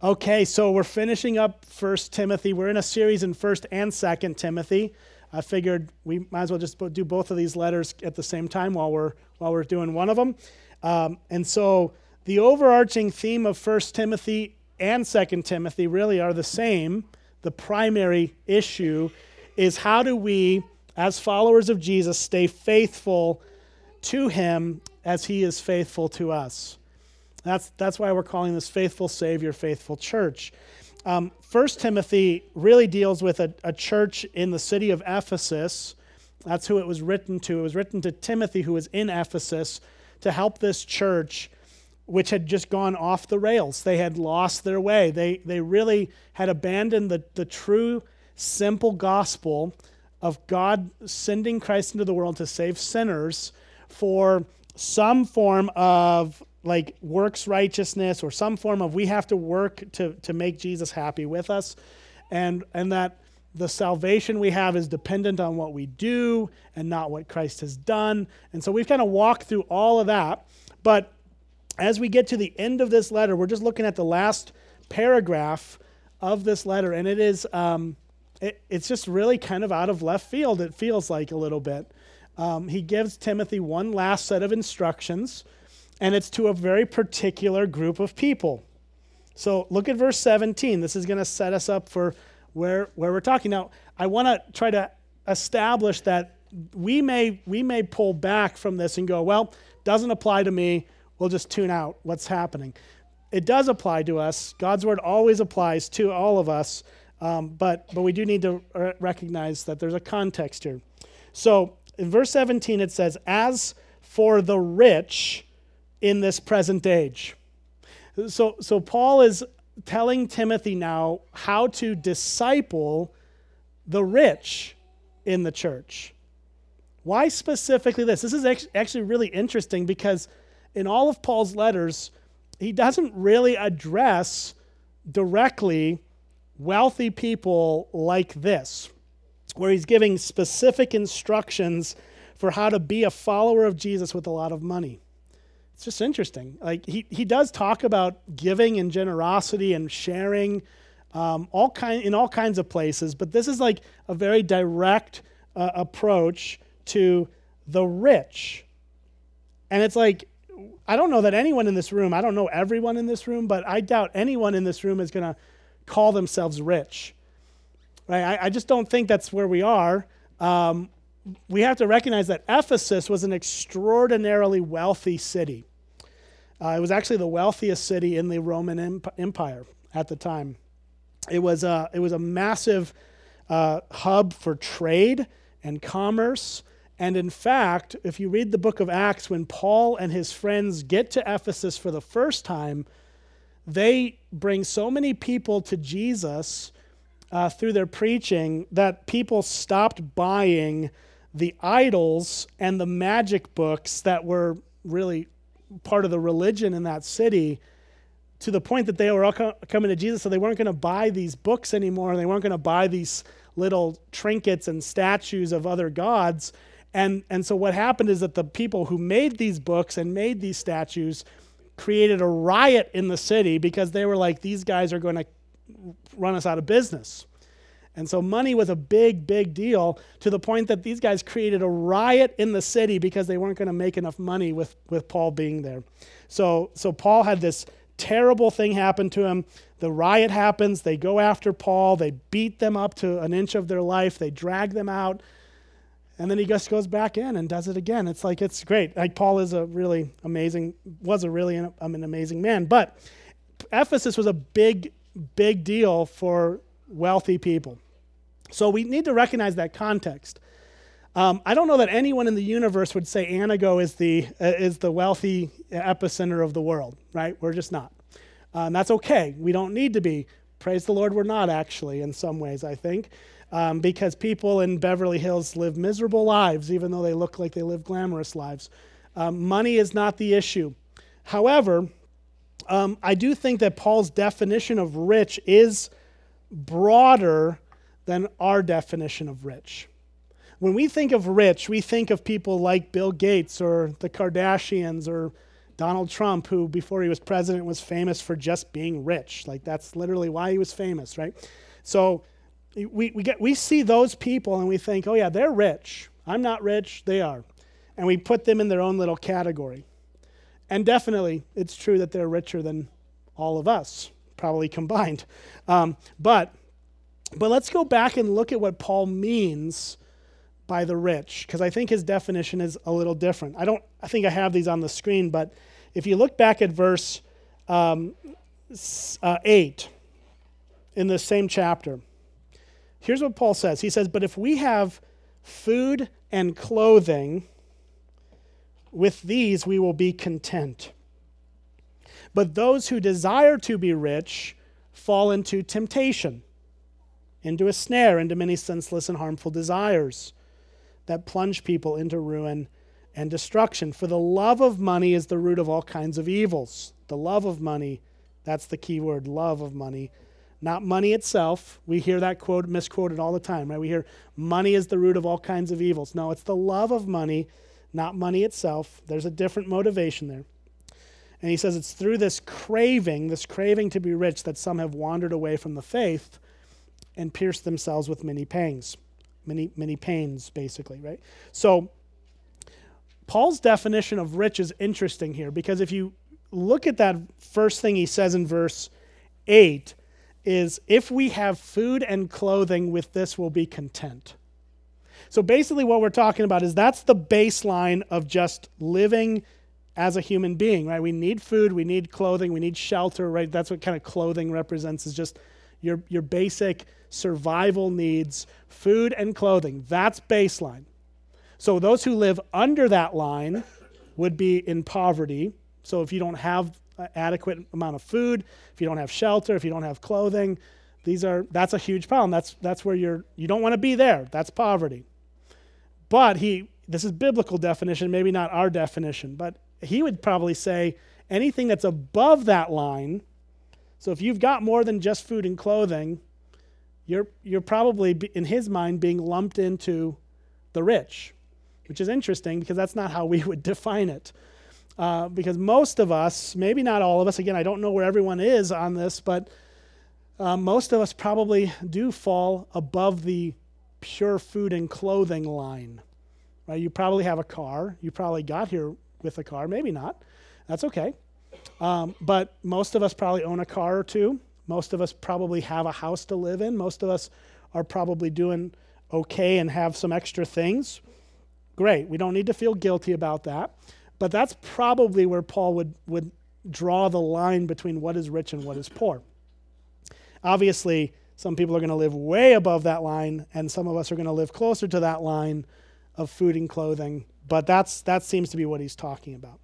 Okay, so we're finishing up First Timothy. We're in a series in First and Second Timothy. I figured we might as well just do both of these letters at the same time while we're while we're doing one of them. Um, and so the overarching theme of First Timothy and Second Timothy really are the same. The primary issue is how do we, as followers of Jesus, stay faithful to Him as He is faithful to us. That's, that's why we're calling this Faithful Savior, Faithful Church. Um, 1 Timothy really deals with a, a church in the city of Ephesus. That's who it was written to. It was written to Timothy, who was in Ephesus, to help this church, which had just gone off the rails. They had lost their way. They, they really had abandoned the, the true, simple gospel of God sending Christ into the world to save sinners for some form of like works righteousness or some form of we have to work to, to make Jesus happy with us and and that the salvation we have is dependent on what we do and not what Christ has done. And so we've kind of walked through all of that. But as we get to the end of this letter, we're just looking at the last paragraph of this letter, and it is um, it, it's just really kind of out of left field. It feels like a little bit. Um, he gives Timothy one last set of instructions and it's to a very particular group of people. So look at verse 17. This is going to set us up for where, where we're talking. Now, I want to try to establish that we may, we may pull back from this and go, well, doesn't apply to me. We'll just tune out what's happening. It does apply to us. God's word always applies to all of us, um, but, but we do need to recognize that there's a context here. So in verse 17, it says, As for the rich, in this present age. So, so Paul is telling Timothy now how to disciple the rich in the church. Why specifically this? This is actually really interesting because in all of Paul's letters, he doesn't really address directly wealthy people like this, where he's giving specific instructions for how to be a follower of Jesus with a lot of money it's just interesting. Like he, he does talk about giving and generosity and sharing um, all kind, in all kinds of places, but this is like a very direct uh, approach to the rich. And it's like, I don't know that anyone in this room, I don't know everyone in this room, but I doubt anyone in this room is going to call themselves rich. Right? I, I, just don't think that's where we are. Um, we have to recognize that Ephesus was an extraordinarily wealthy city. Uh, it was actually the wealthiest city in the Roman Empire at the time. It was a, it was a massive uh, hub for trade and commerce. And in fact, if you read the book of Acts, when Paul and his friends get to Ephesus for the first time, they bring so many people to Jesus uh, through their preaching that people stopped buying the idols and the magic books that were really part of the religion in that city to the point that they were all co- coming to Jesus, so they weren't going to buy these books anymore. And they weren't going to buy these little trinkets and statues of other gods. And, and so what happened is that the people who made these books and made these statues created a riot in the city because they were like, these guys are going to run us out of business. And so money was a big, big deal to the point that these guys created a riot in the city because they weren't going to make enough money with, with Paul being there. So, so Paul had this terrible thing happen to him. The riot happens. They go after Paul. They beat them up to an inch of their life. They drag them out. And then he just goes back in and does it again. It's like, it's great. Like, Paul is a really amazing, was a really an, an amazing man. But Ephesus was a big, big deal for wealthy people. So we need to recognize that context. Um, I don't know that anyone in the universe would say Antigo is the, uh, is the wealthy epicenter of the world, right? We're just not. And that's okay. We don't need to be. Praise the Lord, we're not actually, in some ways, I think, um, because people in Beverly Hills live miserable lives, even though they look like they live glamorous lives. Um, money is not the issue. However, um, I do think that Paul's definition of rich is broader than our definition of rich. When we think of rich, we think of people like Bill Gates or the Kardashians or Donald Trump, who before he was president was famous for just being rich. Like that's literally why he was famous, right? So we, we, get, we see those people and we think, oh, yeah, they're rich. I'm not rich, they are. And we put them in their own little category. And definitely, it's true that they're richer than all of us, probably combined. Um, but, but let's go back and look at what Paul means by the rich, because I think his definition is a little different. I don't, I think I have these on the screen, but if you look back at verse um, uh, 8 in the same chapter, here's what Paul says. He says, But if we have food and clothing, with these we will be content. But those who desire to be rich fall into temptation, into a snare, into many senseless and harmful desires that plunge people into ruin and destruction. For the love of money is the root of all kinds of evils. The love of money, that's the key word, love of money not money itself. We hear that quote misquoted all the time, right? We hear money is the root of all kinds of evils. No, it's the love of money, not money itself. There's a different motivation there. And he says it's through this craving, this craving to be rich, that some have wandered away from the faith and pierced themselves with many pangs. Many, many pains, basically, right? So, Paul's definition of rich is interesting here because if you look at that first thing he says in verse 8, is if we have food and clothing, with this we'll be content. So basically, what we're talking about is that's the baseline of just living as a human being, right? We need food, we need clothing, we need shelter, right? That's what kind of clothing represents is just your, your basic survival needs, food and clothing. That's baseline. So those who live under that line would be in poverty. So if you don't have adequate amount of food, if you don't have shelter, if you don't have clothing, these are that's a huge problem. That's that's where you're you don't want to be there. That's poverty. But he this is biblical definition, maybe not our definition, but he would probably say anything that's above that line. So if you've got more than just food and clothing, you're you're probably in his mind being lumped into the rich, which is interesting because that's not how we would define it. Uh, because most of us, maybe not all of us, again, I don't know where everyone is on this, but uh, most of us probably do fall above the pure food and clothing line. Right? You probably have a car. You probably got here with a car. Maybe not. That's okay. Um, but most of us probably own a car or two. Most of us probably have a house to live in. Most of us are probably doing okay and have some extra things. Great. We don't need to feel guilty about that. But that's probably where Paul would, would draw the line between what is rich and what is poor. Obviously, some people are going to live way above that line, and some of us are going to live closer to that line of food and clothing. But that's, that seems to be what he's talking about.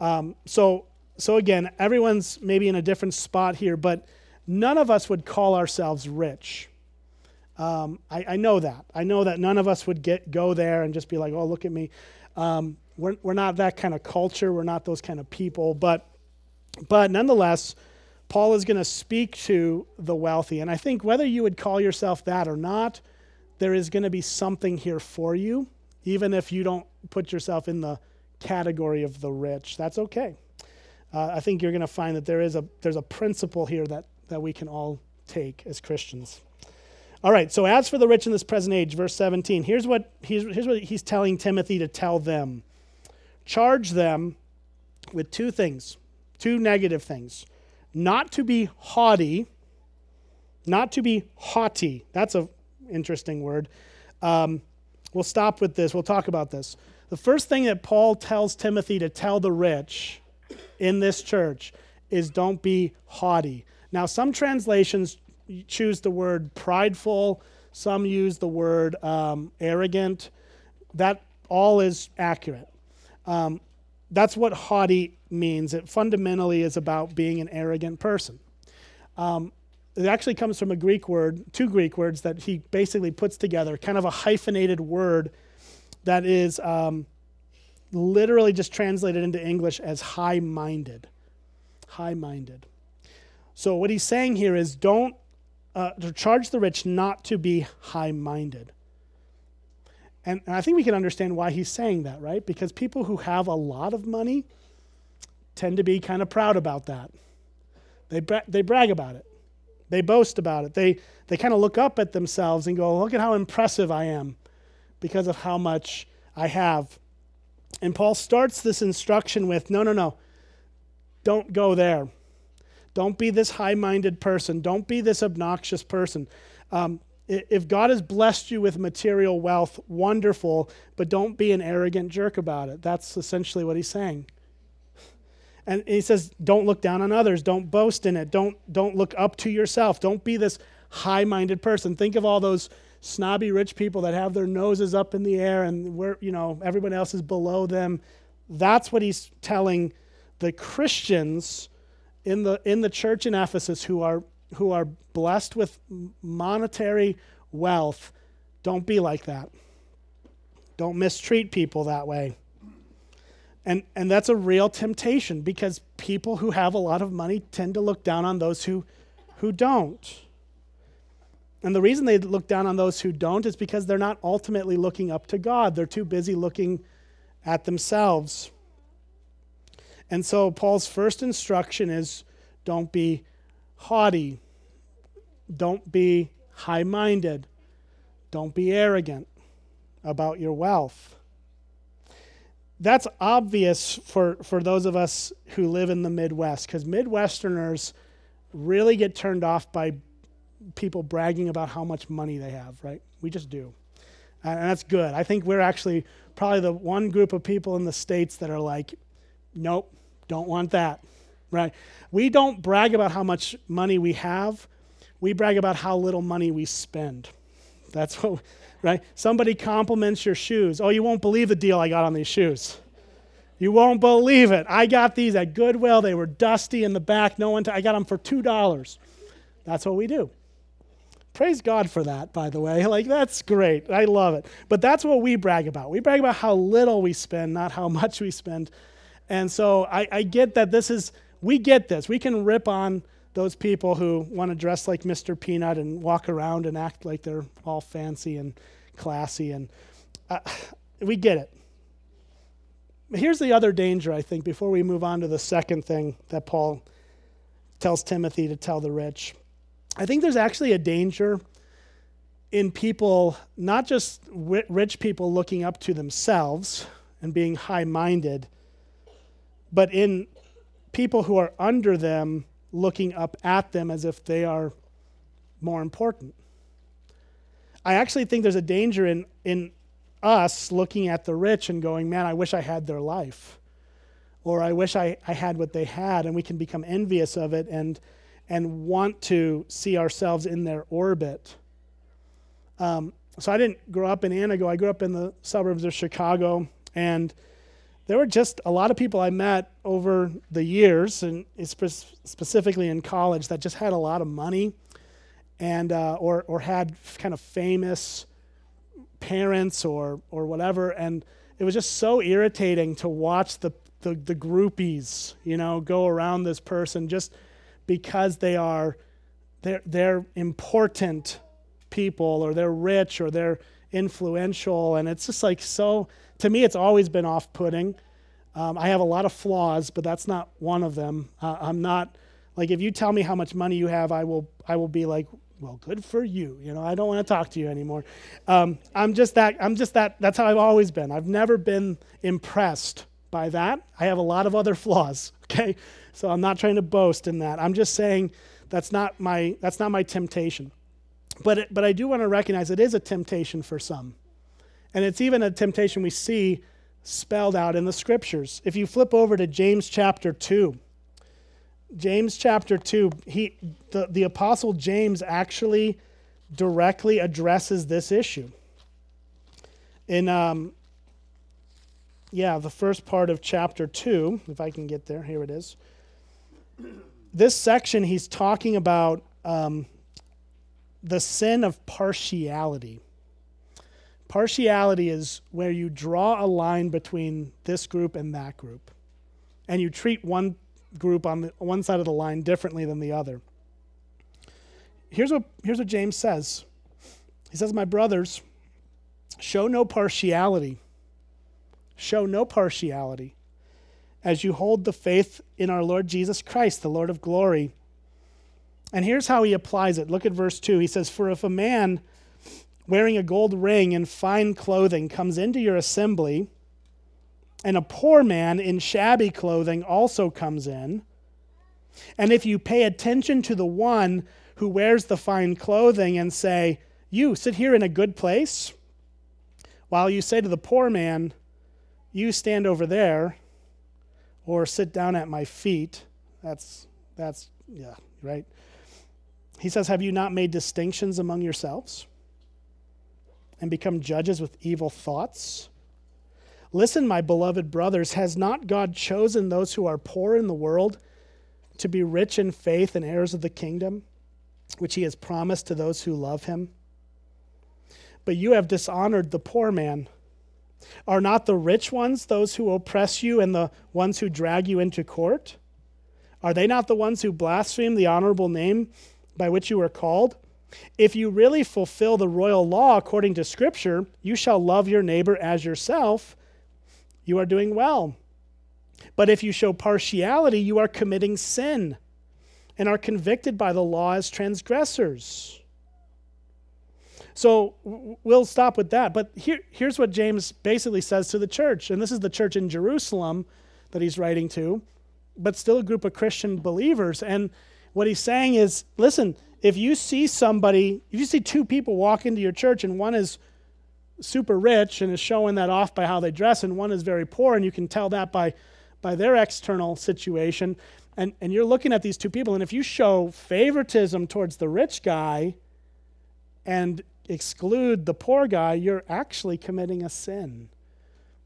Um, so, so again, everyone's maybe in a different spot here, but none of us would call ourselves rich. Um, I, I, know that. I know that none of us would get go there and just be like, "Oh, look at me." Um, we're, we're not that kind of culture. We're not those kind of people. But, but nonetheless, Paul is going to speak to the wealthy. And I think whether you would call yourself that or not, there is going to be something here for you, even if you don't put yourself in the category of the rich. That's okay. Uh, I think you're going to find that there is a there's a principle here that that we can all take as Christians. All right. So as for the rich in this present age, verse 17. Here's what he's here's what he's telling Timothy to tell them charge them with two things, two negative things. Not to be haughty, not to be haughty. That's an interesting word. Um, we'll stop with this. We'll talk about this. The first thing that Paul tells Timothy to tell the rich in this church is don't be haughty. Now, some translations choose the word prideful, some use the word um, arrogant. That all is accurate. Um, that's what haughty means. It fundamentally is about being an arrogant person. Um, it actually comes from a Greek word, two Greek words that he basically puts together, kind of a hyphenated word that is um, literally just translated into English as high minded. High minded. So, what he's saying here is don't uh, charge the rich not to be high minded. And, and I think we can understand why he's saying that, right? Because people who have a lot of money tend to be kind of proud about that. They, bra- they brag about it. They boast about it. They, they kind of look up at themselves and go, look at how impressive I am because of how much I have. And Paul starts this instruction with no, no, no, don't go there. Don't be this high minded person. Don't be this obnoxious person. Um, if God has blessed you with material wealth, wonderful, but don't be an arrogant jerk about it. That's essentially what he's saying. And he says, don't look down on others. Don't boast in it. Don't, don't look up to yourself. Don't be this high minded person. Think of all those snobby rich people that have their noses up in the air and where, you know, everyone else is below them. That's what he's telling the Christians in the, in the church in Ephesus who are, who are blessed with monetary wealth. Don't be like that. Don't mistreat people that way. And, and that's a real temptation because people who have a lot of money tend to look down on those who, who don't. And the reason they look down on those who don't is because they're not ultimately looking up to God. They're too busy looking at themselves. And so Paul's first instruction is don't be haughty, don't be high minded, don't be arrogant about your wealth that's obvious for, for those of us who live in the Midwest, because Midwesterners really get turned off by people bragging about how much money they have, right? We just do. And that's good. I think we're actually probably the one group of people in the States that are like, nope, don't want that, right? We don't brag about how much money we have, we brag about how little money we spend. That's what right? Somebody compliments your shoes. Oh, you won't believe the deal I got on these shoes. You won't believe it. I got these at Goodwill. They were dusty in the back. No one. T- I got them for two dollars. That's what we do. Praise God for that, by the way. Like that's great. I love it. But that's what we brag about. We brag about how little we spend, not how much we spend. And so I, I get that this is. We get this. We can rip on those people who want to dress like Mr. Peanut and walk around and act like they're all fancy and classy. And uh, we get it. Here's the other danger, I think, before we move on to the second thing that Paul tells Timothy to tell the rich. I think there's actually a danger in people, not just rich people looking up to themselves and being high minded, but in people who are under them looking up at them as if they are more important. I actually think there's a danger in, in us looking at the rich and going, man, I wish I had their life. Or I wish I, I had what they had, and we can become envious of it and, and want to see ourselves in their orbit. Um, so I didn't grow up in Antigo. I grew up in the suburbs of Chicago, and there were just a lot of people I met over the years, and specifically in college, that just had a lot of money, and uh, or or had kind of famous parents or or whatever, and it was just so irritating to watch the the, the groupies, you know, go around this person just because they are they're they're important people or they're rich or they're influential, and it's just like so to me, it's always been off putting. Um, I have a lot of flaws, but that's not one of them. Uh, I'm not like if you tell me how much money you have, I will I will be like, well, good for you. You know, I don't want to talk to you anymore. Um, I'm just that. I'm just that. That's how I've always been. I've never been impressed by that. I have a lot of other flaws. Okay, so I'm not trying to boast in that. I'm just saying that's not my that's not my temptation. But it, but I do want to recognize it is a temptation for some. And it's even a temptation we see spelled out in the scriptures. If you flip over to James chapter 2, James chapter 2, he, the, the apostle James actually directly addresses this issue. In, um, yeah, the first part of chapter 2, if I can get there, here it is. This section, he's talking about um, the sin of partiality. Partiality is where you draw a line between this group and that group, and you treat one group on the, one side of the line differently than the other. Here's what, here's what James says He says, My brothers, show no partiality. Show no partiality. As you hold the faith in our Lord Jesus Christ, the Lord of glory. And here's how he applies it. Look at verse 2. He says, For if a man wearing a gold ring and fine clothing comes into your assembly, and a poor man in shabby clothing also comes in, and if you pay attention to the one who wears the fine clothing and say, You sit here in a good place, while you say to the poor man, You stand over there, or sit down at my feet, that's, that's, yeah, right? He says, Have you not made distinctions among yourselves and become judges with evil thoughts? Listen, my beloved brothers, has not God chosen those who are poor in the world to be rich in faith and heirs of the kingdom, which he has promised to those who love him? But you have dishonored the poor man. Are not the rich ones those who oppress you and the ones who drag you into court? Are they not the ones who blaspheme the honorable name by which you are called? If you really fulfill the royal law according to Scripture, you shall love your neighbor as yourself. You are doing well. But if you show partiality, you are committing sin and are convicted by the law as transgressors. So we'll stop with that. But here, here's what James basically says to the church. And this is the church in Jerusalem that he's writing to, but still a group of Christian believers. And what he's saying is listen, if you see somebody, if you see two people walk into your church and one is super rich and is showing that off by how they dress, and one is very poor, and you can tell that by, by their external situation, and, and you're looking at these two people, and if you show favoritism towards the rich guy and exclude the poor guy, you're actually committing a sin.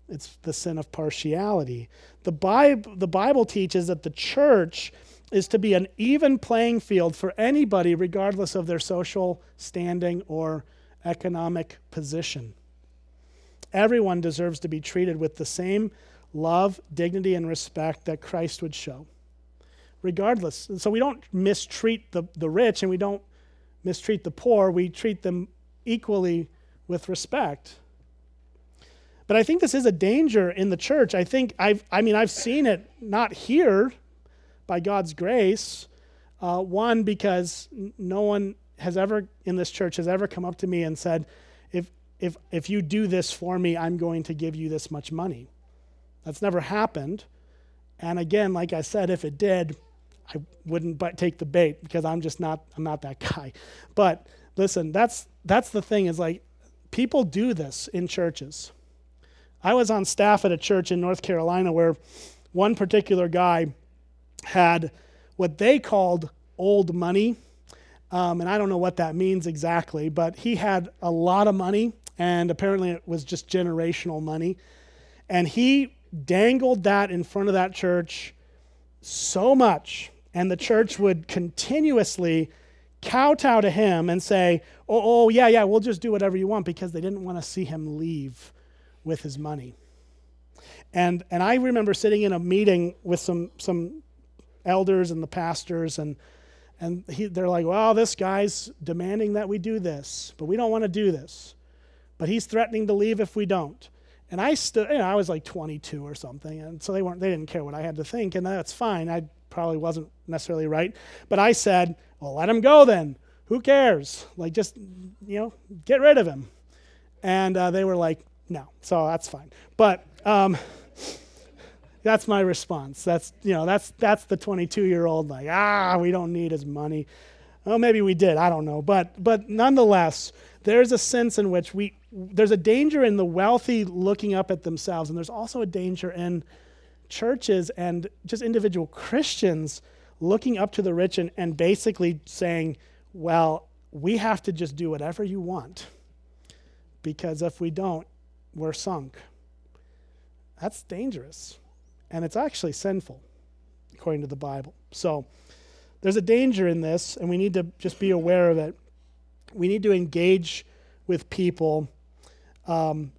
It's the sin of partiality. The Bible, the Bible teaches that the church is to be an even playing field for anybody, regardless of their social standing or economic position. Everyone deserves to be treated with the same love, dignity, and respect that Christ would show, regardless. so we don't mistreat the, the rich and we don't mistreat the poor, we treat them equally with respect. But I think this is a danger in the church. I think I've, I mean, I've seen it not here, by God's grace. Uh, one, because no one has ever in this church has ever come up to me and said, if, if, if you do this for me, I'm going to give you this much money. That's never happened. And again, like I said, if it did, I wouldn't but take the bait because I'm just not I'm not that guy. But listen, that's that's the thing is like people do this in churches. I was on staff at a church in North Carolina where one particular guy had what they called old money. Um, and I don't know what that means exactly, but he had a lot of money, and apparently it was just generational money. And he dangled that in front of that church so much, and the church would continuously kowtow to him and say, oh, oh, yeah, yeah, we'll just do whatever you want because they didn't want to see him leave with his money. And, and I remember sitting in a meeting with some, some elders and the pastors and and he, they're like, well, this guy's demanding that we do this, but we don't want to do this. But he's threatening to leave if we don't. And I stood, you know, I was like 22 or something, and so they weren't, they didn't care what I had to think, and that's fine. I probably wasn't necessarily right, but I said, well, let him go then. Who cares? Like, just you know, get rid of him. And uh, they were like, no, so that's fine. But um, that's my response. That's you know that's that's the 22 year old like ah we don't need his money. Well, maybe we did. I don't know. But but nonetheless, there's a sense in which we there's a danger in the wealthy looking up at themselves, and there's also a danger in churches and just individual Christians looking up to the rich and, and basically saying, well, we have to just do whatever you want. Because if we don't, we're sunk. That's dangerous and it's actually sinful, according to the Bible. So there's a danger in this, and we need to just be aware of it. We need to engage with people um,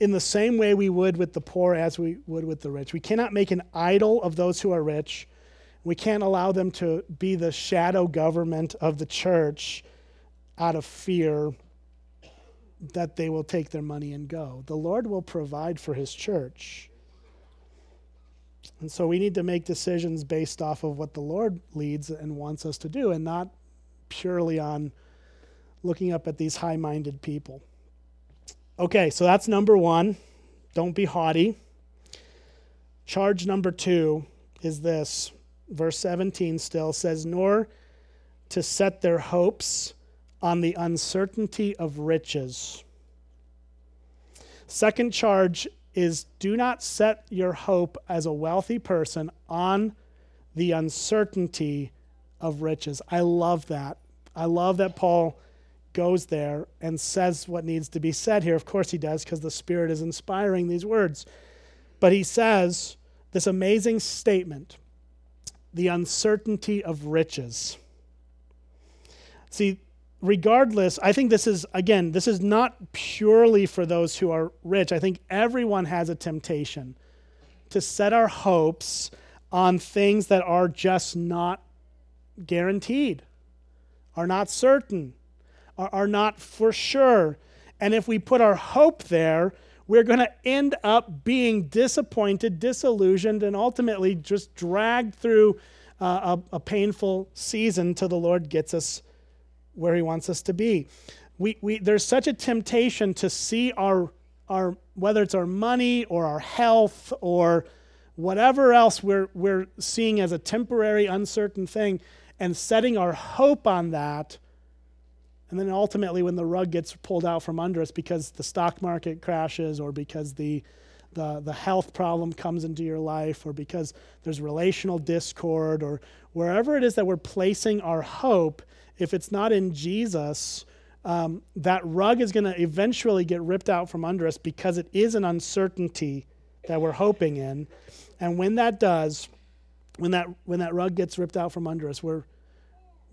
in the same way we would with the poor as we would with the rich. We cannot make an idol of those who are rich. We can't allow them to be the shadow government of the church out of fear that they will take their money and go. The Lord will provide for his church. And so we need to make decisions based off of what the Lord leads and wants us to do and not purely on looking up at these high minded people. Okay, so that's number one. Don't be haughty. Charge number two is this. Verse 17 still says, Nor to set their hopes on the uncertainty of riches. Second charge is do not set your hope as a wealthy person on the uncertainty of riches. I love that. I love that Paul goes there and says what needs to be said here. Of course, he does because the Spirit is inspiring these words. But he says this amazing statement the uncertainty of riches. See, regardless, I think this is, again, this is not purely for those who are rich. I think everyone has a temptation to set our hopes on things that are just not guaranteed, are not certain, are, are not for sure. And if we put our hope there, we're going to end up being disappointed, disillusioned, and ultimately just dragged through uh, a, a painful season till the Lord gets us where he wants us to be. We, we, there's such a temptation to see our, our, whether it's our money or our health or whatever else we're, we're seeing as a temporary, uncertain thing, and setting our hope on that. And then ultimately, when the rug gets pulled out from under us because the stock market crashes or because the, the, the health problem comes into your life or because there's relational discord or wherever it is that we're placing our hope, if it's not in Jesus, um, that rug is going to eventually get ripped out from under us because it is an uncertainty that we're hoping in. And when that does, when that when that rug gets ripped out from under us, we're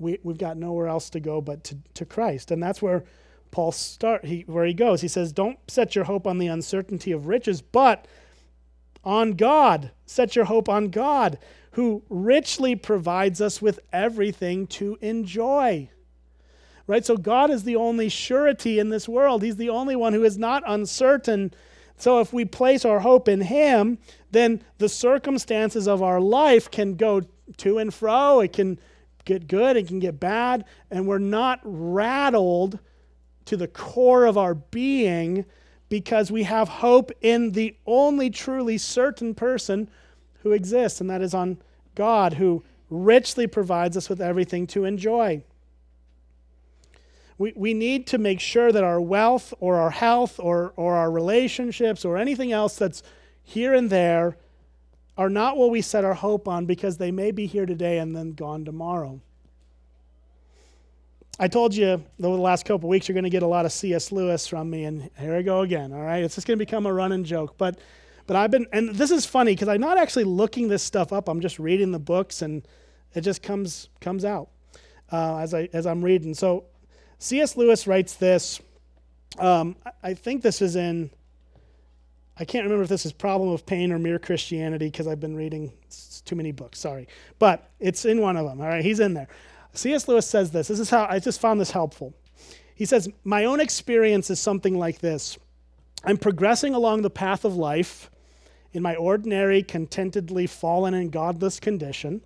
we, we've got nowhere else to go but to, to Christ. And that's where Paul start he where he goes. He says, Don't set your hope on the uncertainty of riches, but on God. Set your hope on God, who richly provides us with everything to enjoy. Right? So God is the only surety in this world. He's the only one who is not uncertain. So if we place our hope in Him, then the circumstances of our life can go to and fro. It can get good, it can get bad, and we're not rattled to the core of our being because we have hope in the only truly certain person who exists, and that is on God, who richly provides us with everything to enjoy. We, we need to make sure that our wealth or our health or, or our relationships or anything else that's here and there are not what we set our hope on because they may be here today and then gone tomorrow. I told you over the last couple weeks you're going to get a lot of C.S. Lewis from me, and here I go again. All right, it's just going to become a running joke. But, but I've been, and this is funny because I'm not actually looking this stuff up. I'm just reading the books, and it just comes comes out uh, as I as I'm reading. So, C.S. Lewis writes this. Um, I think this is in. I can't remember if this is Problem of Pain or Mere Christianity because I've been reading too many books. Sorry, but it's in one of them. All right, he's in there. C.S. Lewis says this. This is how I just found this helpful. He says, My own experience is something like this I'm progressing along the path of life in my ordinary, contentedly fallen and godless condition,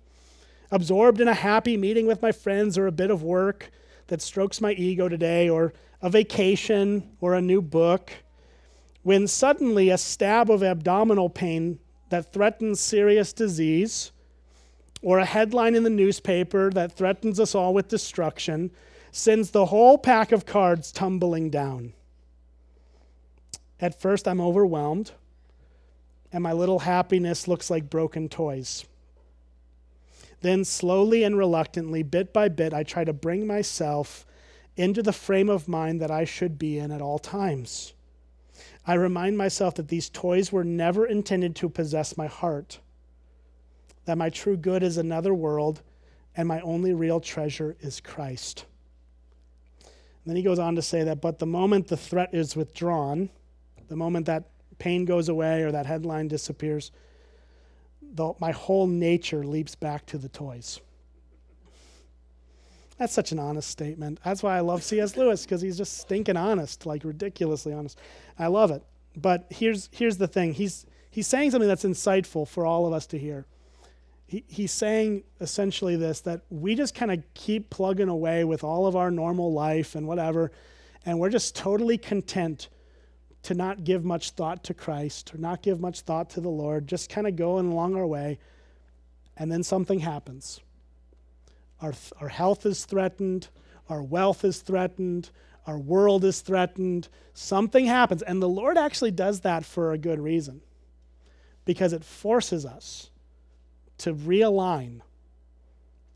absorbed in a happy meeting with my friends or a bit of work that strokes my ego today, or a vacation or a new book, when suddenly a stab of abdominal pain that threatens serious disease or a headline in the newspaper that threatens us all with destruction sends the whole pack of cards tumbling down. At first, I'm overwhelmed, and my little happiness looks like broken toys. Then, slowly and reluctantly, bit by bit, I try to bring myself into the frame of mind that I should be in at all times. I remind myself that these toys were never intended to possess my heart that my true good is another world and my only real treasure is Christ. And then he goes on to say that, but the moment the threat is withdrawn, the moment that pain goes away or that headline disappears, the, my whole nature leaps back to the toys. That's such an honest statement. That's why I love C.S. Lewis because he's just stinking honest, like ridiculously honest. I love it. But here's here's the thing. He's he's saying something that's insightful for all of us to hear. He, he's saying essentially this that we just kind of keep plugging away with all of our normal life and whatever, and we're just totally content to not give much thought to Christ or not give much thought to the Lord, just kind of going along our way, and then something happens. Our, our health is threatened, our wealth is threatened, our world is threatened, something happens. And the Lord actually does that for a good reason because it forces us to realign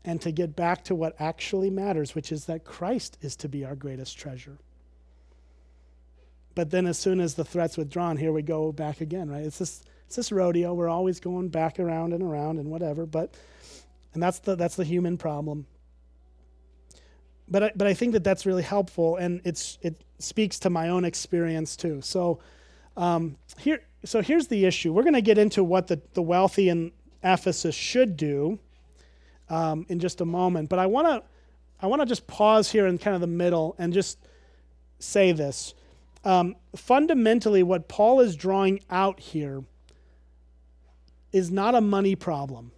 and to get back to what actually matters, which is that Christ is to be our greatest treasure. But then, as soon as the threat's withdrawn, here we go back again, right? It's this, it's this rodeo. We're always going back around and around and whatever. But, and that's the, that's the human problem but I, but I think that that's really helpful, and it's it speaks to my own experience too. So um, here, so here's the issue. We're going to get into what the, the wealthy in Ephesus should do um, in just a moment, but I want to I want to just pause here in kind of the middle and just say this. Um, fundamentally, what Paul is drawing out here is not a money problem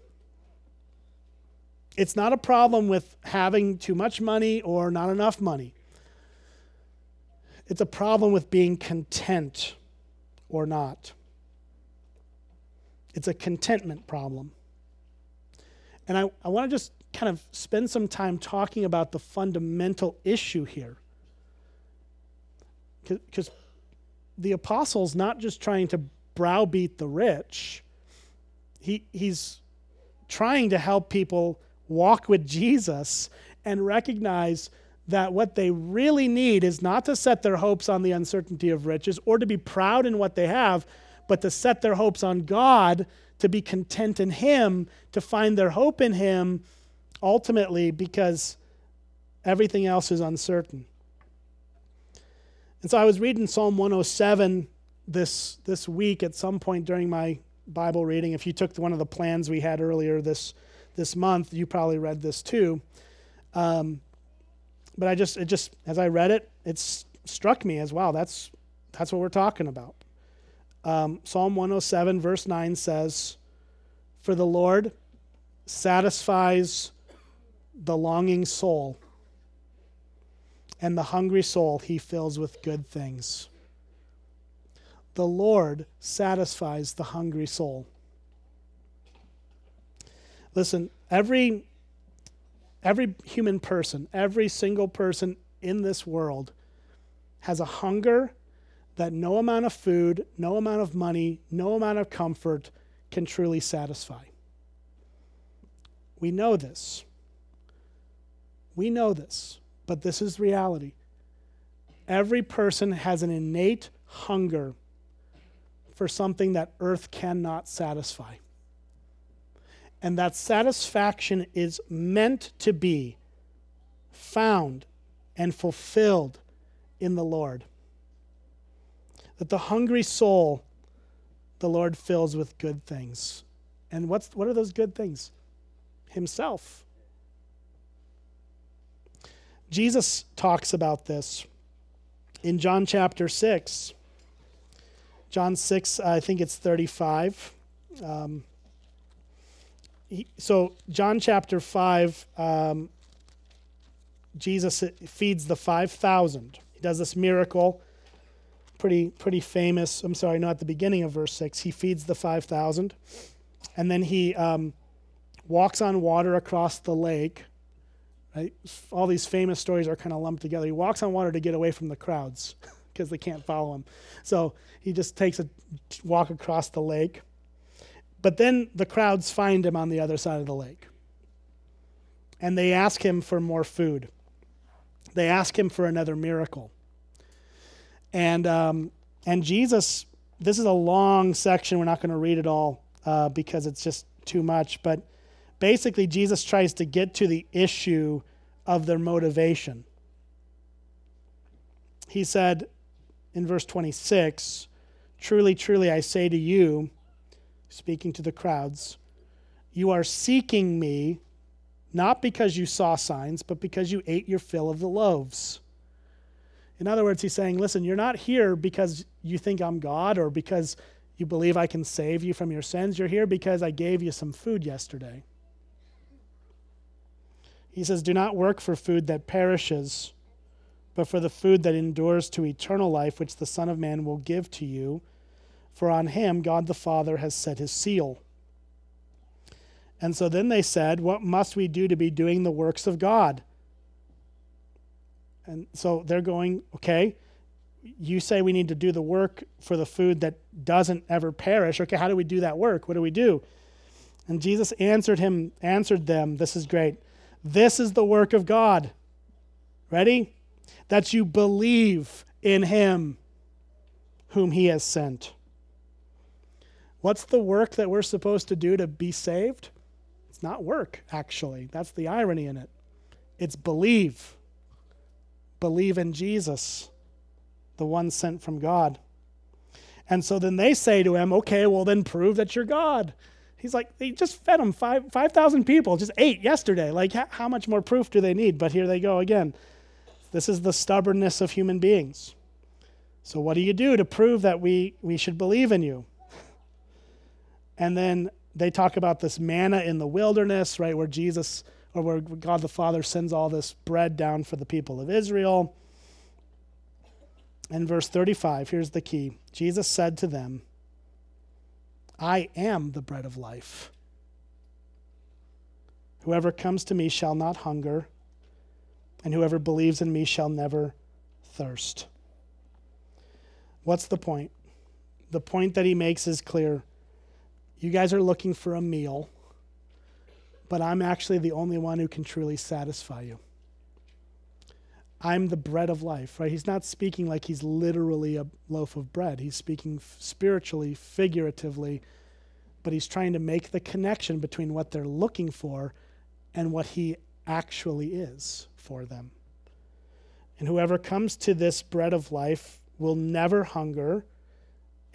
it's not a problem with having too much money or not enough money. It's a problem with being content or not. It's a contentment problem. And I, I want to just kind of spend some time talking about the fundamental issue here. Because the apostle's not just trying to browbeat the rich, he, he's trying to help people walk with Jesus and recognize that what they really need is not to set their hopes on the uncertainty of riches or to be proud in what they have, but to set their hopes on God, to be content in Him, to find their hope in Him ultimately because everything else is uncertain. And so I was reading Psalm 107 this, this week at some point during my Bible reading. If you took one of the plans we had earlier this this month. You probably read this too. Um, but I just, it just, as I read it, it struck me as wow, that's, that's what we're talking about. Um, Psalm 107, verse 9 says, For the Lord satisfies the longing soul, and the hungry soul he fills with good things. The Lord satisfies the hungry soul. Listen, every every human person, every single person in this world has a hunger that no amount of food, no amount of money, no amount of comfort can truly satisfy. We know this. We know this, but this is reality. Every person has an innate hunger for something that earth cannot satisfy. And that satisfaction is meant to be found and fulfilled in the Lord. That the hungry soul the Lord fills with good things. And what's, what are those good things? Himself. Jesus talks about this in John chapter 6. John 6, I think it's 35. Um, so John chapter 5, um, Jesus feeds the 5,000. He does this miracle, pretty, pretty famous. I'm sorry, not at the beginning of verse 6. He feeds the 5,000. And then he um, walks on water across the lake. Right? All these famous stories are kind of lumped together. He walks on water to get away from the crowds because they can't follow him. So he just takes a walk across the lake. But then the crowds find him on the other side of the lake. And they ask him for more food. They ask him for another miracle. And, um, and Jesus, this is a long section. We're not going to read it all uh, because it's just too much. But basically, Jesus tries to get to the issue of their motivation. He said in verse 26 Truly, truly, I say to you, speaking to the crowds, You are seeking me not because you saw signs, but because you ate your fill of the loaves. In other words, he's saying, Listen, you're not here because you think I'm God or because You believe I can save you from your sins? You're here because I gave you some food yesterday. He says, Do not work for food that perishes, but for the food that endures to eternal life, which the Son of Man will give to you. For on him God the Father has set his seal. And so then they said, What must we do to be doing the works of God? And so they're going, Okay, you say we need to do the work for the food that doesn't ever perish. Okay, how do we do that work? What do we do? And Jesus answered him, answered them, this is great. This is the work of God. Ready? That you believe in him whom he has sent. What's the work that we're supposed to do to be saved? It's not work, actually. That's the irony in it. It's believe. Believe in Jesus the one sent from God. And so then they say to him, okay, well, then prove that you're God. He's like, they just fed them 5,000 5, people, just ate yesterday. Like, how much more proof do they need? But here they go again. This is the stubbornness of human beings. So, what do you do to prove that we, we should believe in you? And then they talk about this manna in the wilderness, right, where Jesus or where God the Father sends all this bread down for the people of Israel. In verse 35, here's the key Jesus said to them, I am the bread of life. Whoever comes to me shall not hunger, and whoever believes in me shall never thirst. What's the point? The point that he makes is clear. You guys are looking for a meal, but I'm actually the only one who can truly satisfy you. I'm the bread of life, right? He's not speaking like he's literally a loaf of bread. He's speaking spiritually, figuratively, but he's trying to make the connection between what they're looking for and what he actually is for them. And whoever comes to this bread of life will never hunger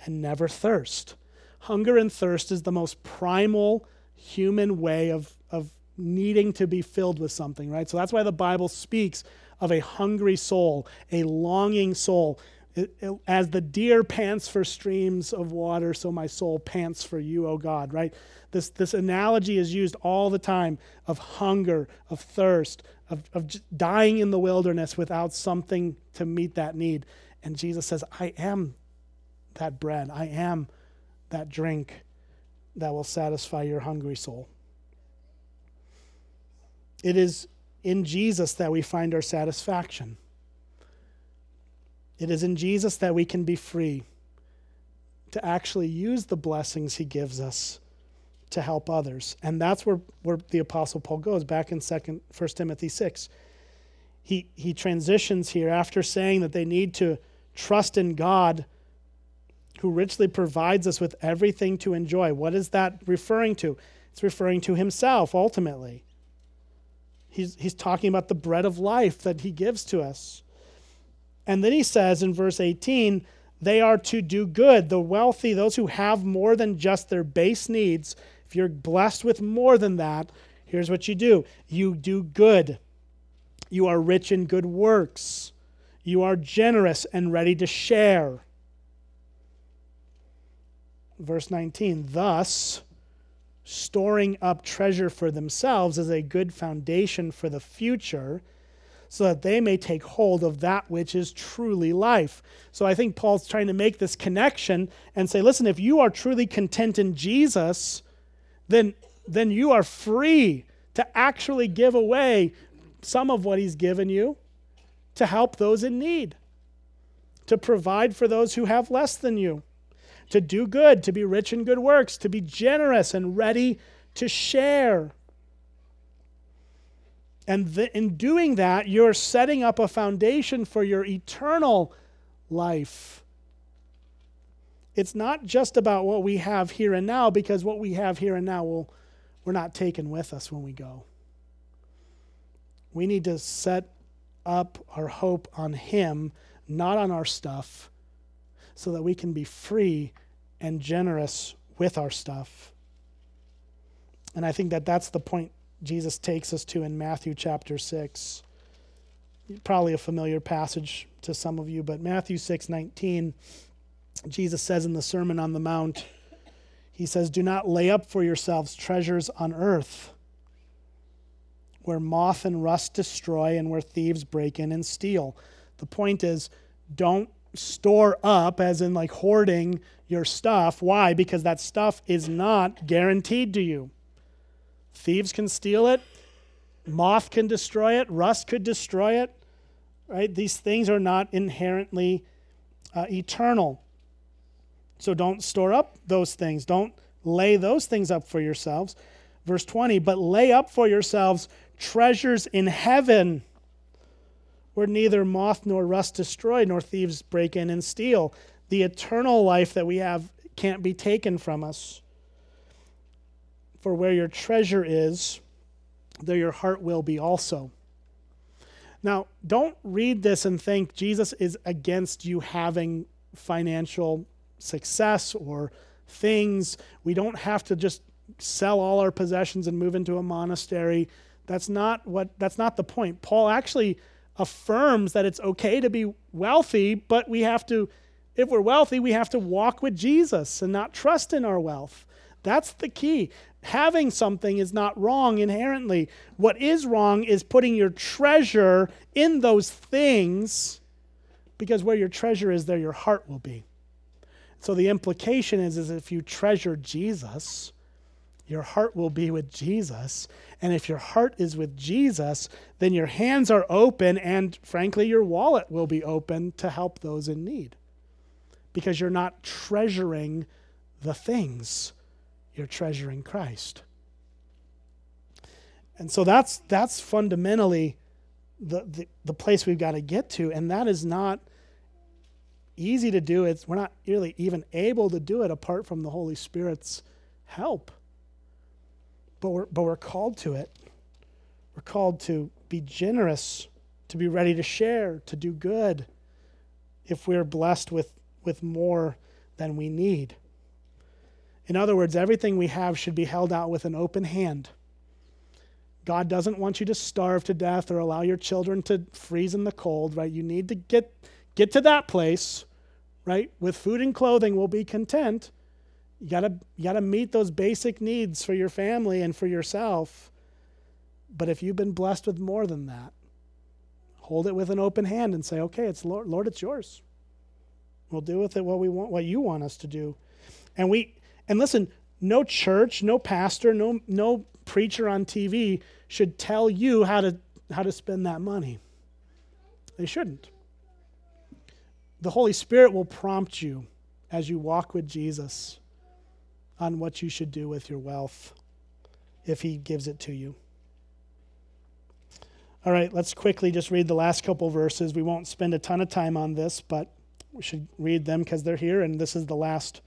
and never thirst. Hunger and thirst is the most primal human way of, of needing to be filled with something, right? So that's why the Bible speaks of a hungry soul, a longing soul. It, it, as the deer pants for streams of water, so my soul pants for you, O God, right? This, this analogy is used all the time of hunger, of thirst, of, of dying in the wilderness without something to meet that need. And Jesus says, I am that bread, I am that drink that will satisfy your hungry soul. It is in Jesus that we find our satisfaction. It is in Jesus that we can be free to actually use the blessings he gives us to help others. And that's where, where the Apostle Paul goes back in second, 1 Timothy 6. He, he transitions here after saying that they need to trust in God who richly provides us with everything to enjoy. What is that referring to? It's referring to himself ultimately. He's, he's talking about the bread of life that he gives to us. And then he says in verse 18, they are to do good. The wealthy, those who have more than just their base needs, if you're blessed with more than that, here's what you do you do good. You are rich in good works. You are generous and ready to share. Verse 19, thus, storing up treasure for themselves as a good foundation for the future so that they may take hold of that which is truly life. So I think Paul's trying to make this connection and say, listen, if you are truly content in Jesus, then, then you are free to actually give away some of what he's given you to help those in need, to provide for those who have less than you to do good, to be rich in good works, to be generous and ready to share. And in doing that, you're setting up a foundation for your eternal life. It's not just about what we have here and now, because what we have here and now will, we're not taken with us when we go. We need to set up our hope on Him, not on our stuff so that we can be free and generous with our stuff. And I think that that's the point Jesus takes us to in Matthew chapter 6. Probably a familiar passage to some of you, but Matthew 6 19, Jesus says in the Sermon on the Mount, He says, Do not lay up for yourselves treasures on earth where moth and rust destroy and where thieves break in and steal. The point is, don't store up, as in like hoarding your stuff. Why? Because that stuff is not guaranteed to you. Thieves can steal it, moth can destroy it, rust could destroy it. Right? These things are not inherently uh, eternal. So don't store up those things. Don't lay those things up for yourselves. Verse 20, but lay up for yourselves treasures in heaven where neither moth nor rust destroy, nor thieves break in and steal. The eternal life that we have can't be taken from us. For where your treasure is, there your heart will be also. Now, don't read this and think Jesus is against you having financial success or things. We don't have to just sell all our possessions and move into a monastery. That's not what that's not the point. Paul actually affirms that it's okay to be wealthy, but we have to, if we're wealthy, we have to walk with Jesus and not trust in our wealth. That's the key. Having something is not wrong inherently. What is wrong is putting your treasure in those things because where your treasure is, there your heart will be. So the implication is, is if you treasure Jesus, your heart will be with Jesus. And if your heart is with Jesus, then your hands are open, and frankly, your wallet will be open to help those in need. Because you're not treasuring the things, you're treasuring Christ. And so that's, that's fundamentally the, the, the place we've got to get to. And that is not easy to do. It's, we're not really even able to do it apart from the Holy Spirit's help but we're, but we're called to it. We're called to be generous, to be ready to share, to do good if we're blessed with, with more than we need. In other words, everything we have should be held out with an open hand. God doesn't want you to starve to death or allow your children to freeze in the cold, right? You need to get, get to that place, right? With food and clothing, we'll be content. You gotta, you gotta meet those basic needs for your family and for yourself. But if you've been blessed with more than that, hold it with an open hand and say, okay, it's Lord, Lord, it's yours. We'll do with it what we want, what you want us to do. And we, and listen, no church, no pastor, no, no preacher on TV should tell you how to, how to spend that money. They shouldn't. The Holy Spirit will prompt you as you walk with Jesus on what you should do with your wealth if He gives it to you. All right, let's quickly just read the last couple verses. We won't spend a ton of time on this, but we should read them because they're here, and this is the last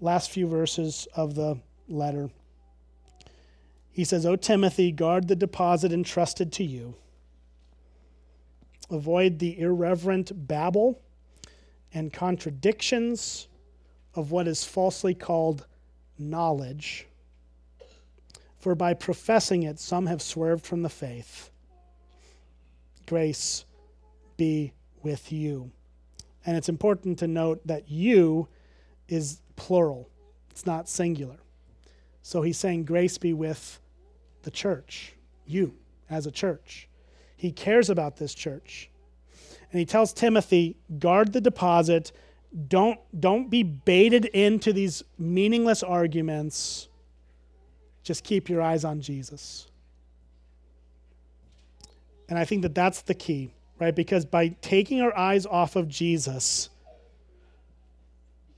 last few verses of the letter. He says, O Timothy, guard the deposit entrusted to you. Avoid the irreverent babble and contradictions of what is falsely called knowledge. For by professing it, some have swerved from the faith. Grace be with you. And it's important to note that you is plural, it's not singular. So he's saying, Grace be with the church, you as a church. He cares about this church. And he tells Timothy, guard the deposit don't don't be baited into these meaningless arguments. Just keep your eyes on jesus. And i think that that's the key right? Because by taking our eyes off of jesus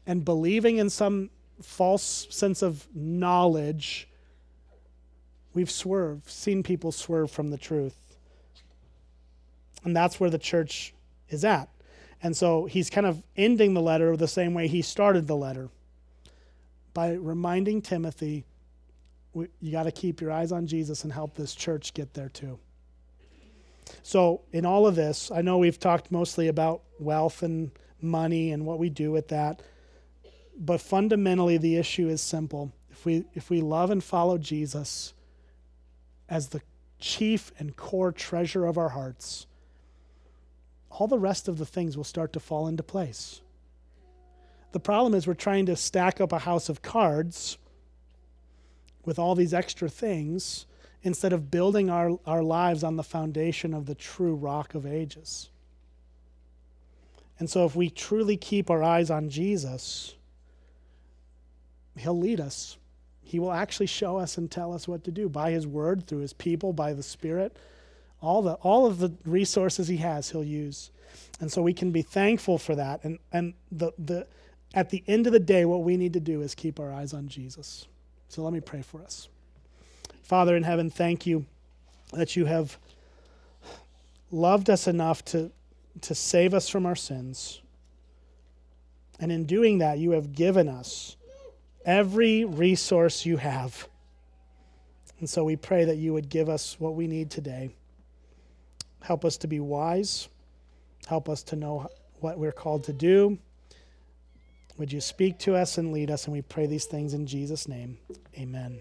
and believing in some false sense of knowledge we've swerved seen people swerve from the truth. And that's where the church is at and so he's kind of ending the letter the same way he started the letter by reminding Timothy, you got to keep your eyes on Jesus and help this church get there too. So, in all of this, I know we've talked mostly about wealth and money and what we do with that. But fundamentally, the issue is simple. If we, if we love and follow Jesus as the chief and core treasure of our hearts, all the rest of the things will start to fall into place. the problem is we're trying to stack up a house of cards with all these extra things instead of building our, our lives on the foundation of the true rock of ages. And so, if we truly keep our eyes on Jesus, He'll lead us. He will actually show us and tell us what to do by His Word, through His people, by the Spirit. All, the, all of the resources He has, He'll use. And so we can be thankful for that. And, and the, the, at the end of the day, what we need to do is keep our eyes on Jesus. So let me pray for us. Father in heaven, thank you that you have loved us enough to, to save us from our sins. And in doing that, you have given us every resource you have. And so we pray that you would give us what we need today. Help us to be wise. Help us to know what we're called to do. Would you speak to us and lead us? And we pray these things in Jesus' name. Amen.